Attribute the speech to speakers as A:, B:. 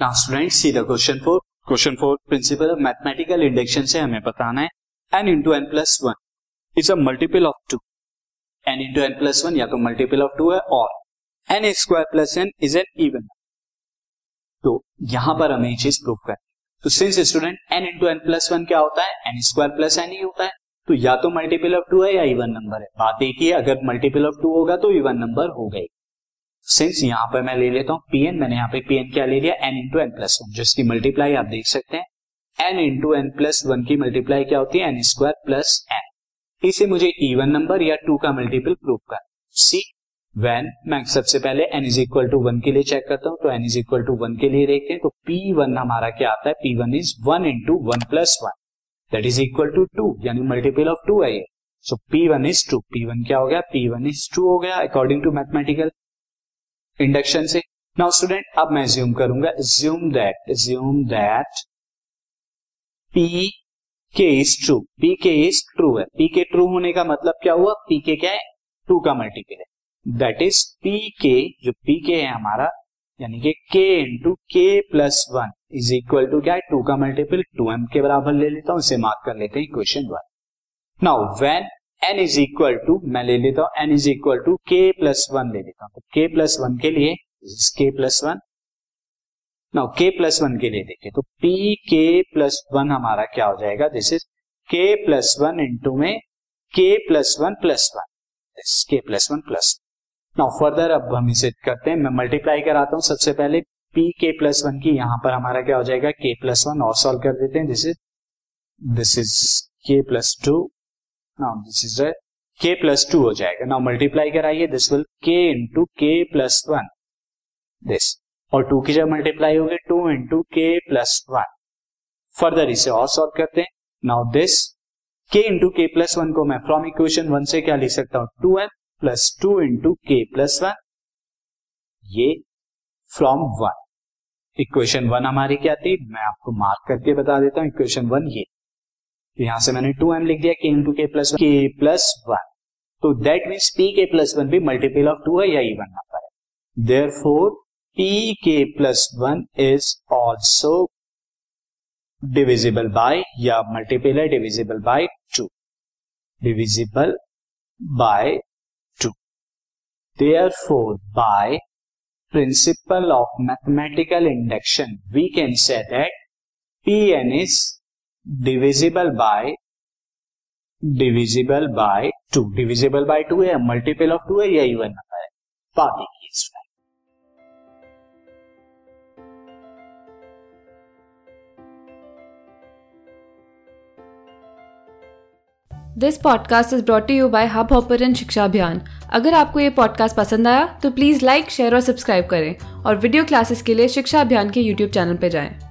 A: Now student see the question four question four principle of mathematical induction से हमें बताना है. N into n plus one is a multiple of two n into n plus one या तो multiple of two है और n square plus n is an even तो यहाँ पर हमें चीज़ प्रूव करनी तो since student n into n plus one क्या होता है? एन स्क्वायर प्लस एन ही होता है. तो या तो मल्टीपल ऑफ़ टू है या इवन नंबर है. बात एक ही है, अगर मल्टीपल ऑफ़ टू होगा तो इवन नंबर हो गई. सिंस यहाँ पर मैं ले लेता हूँ पी एन मैंने यहाँ पे पी एन क्या ले लिया? N into n plus one जिसकी मल्टीप्लाई आप देख सकते हैं। N into n plus one की मल्टीप्लाई क्या होती है? एन स्क्वायर प्लस एन इसे मुझे इवन नंबर या टू का मल्टीपल प्रूव कर सी वेन मैं सबसे पहले n is equal to one के लिए चेक करता हूँ तो n is equal to one के लिए देखते हैं तो पी वन हमारा क्या आता है? P one is one into one plus one that is equal to two यानी मल्टीपल ऑफ़ टू है ये। So P one is two P one क्या हो गया? पी वन इज़ टू हो गया अकॉर्डिंग टू मैथमेटिकल इंडक्शन से। Now student अब मैं ज्यूम करूँगा। Assume that assume that P k is true P k is true है। पी के ट्रू होने का मतलब क्या हुआ? पी के क्या है? टू का मल्टीपल है। दैट इज़ पी के जो पी के है हमारा, यानी कि k into k plus one is equal to क्या है? टू का मल्टीपल टू एम के बराबर ले लेता हूँ, इसे मार्क कर लेते हैं question one now when n is equal to मैं ले लेता हूँ n is equal to k plus one ले लेता हूँ तो के प्लस वन के लिए k plus one now k plus one के लिए देखिए तो पी के प्लस वन हमारा क्या हो जाएगा this is k plus one into में k plus one plus one k plus one plus now further अब हम इसे करते हैं मैं मल्टीप्लाई कराता हूँ सबसे पहले पी के प्लस वन की यहाँ पर हमारा क्या हो जाएगा के प्लस वन और सॉल्व कर देते हैं this is this is k plus two now this is k plus two हो जाएगा. नाउ मल्टीप्लाई कराइए. This will k into k plus one this और टू की जब मल्टीप्लाई होगी. Two into k plus one further इसे और solve करते हैं. Now this k into k plus one को मैं फ्रॉम इक्वेशन वन से क्या लिख सकता हूँ? Two m plus two into k plus one ये फ्रॉम वन इक्वेशन वन हमारी क्या थी? मैं आपको मार्क करके बता देता हूँ. इक्वेशन वन ये. तो यहाँ से मैंने टू एम लिख दिया के into k plus k plus one तो that means P k plus one भी मल्टीपल ऑफ़ टू है या इवन नंबर है. Therefore P k plus one is also divisible by या मल्टीपल है divisible by two divisible by two therefore by principle of mathematical induction we can say that P n is divisible by divisible by two divisible by two है multiple of two है, या even number है बात देखिए
B: this podcast is brought you by Hubhopper Shiksha Abhiyan अगर आपको ये podcast पसंद आया तो प्लीज़ लाइक शेयर और सब्सक्राइब करें। और वीडियो क्लासेस के लिए शिक्षा अभियान के यूट्यूब चैनल पर जाएँ।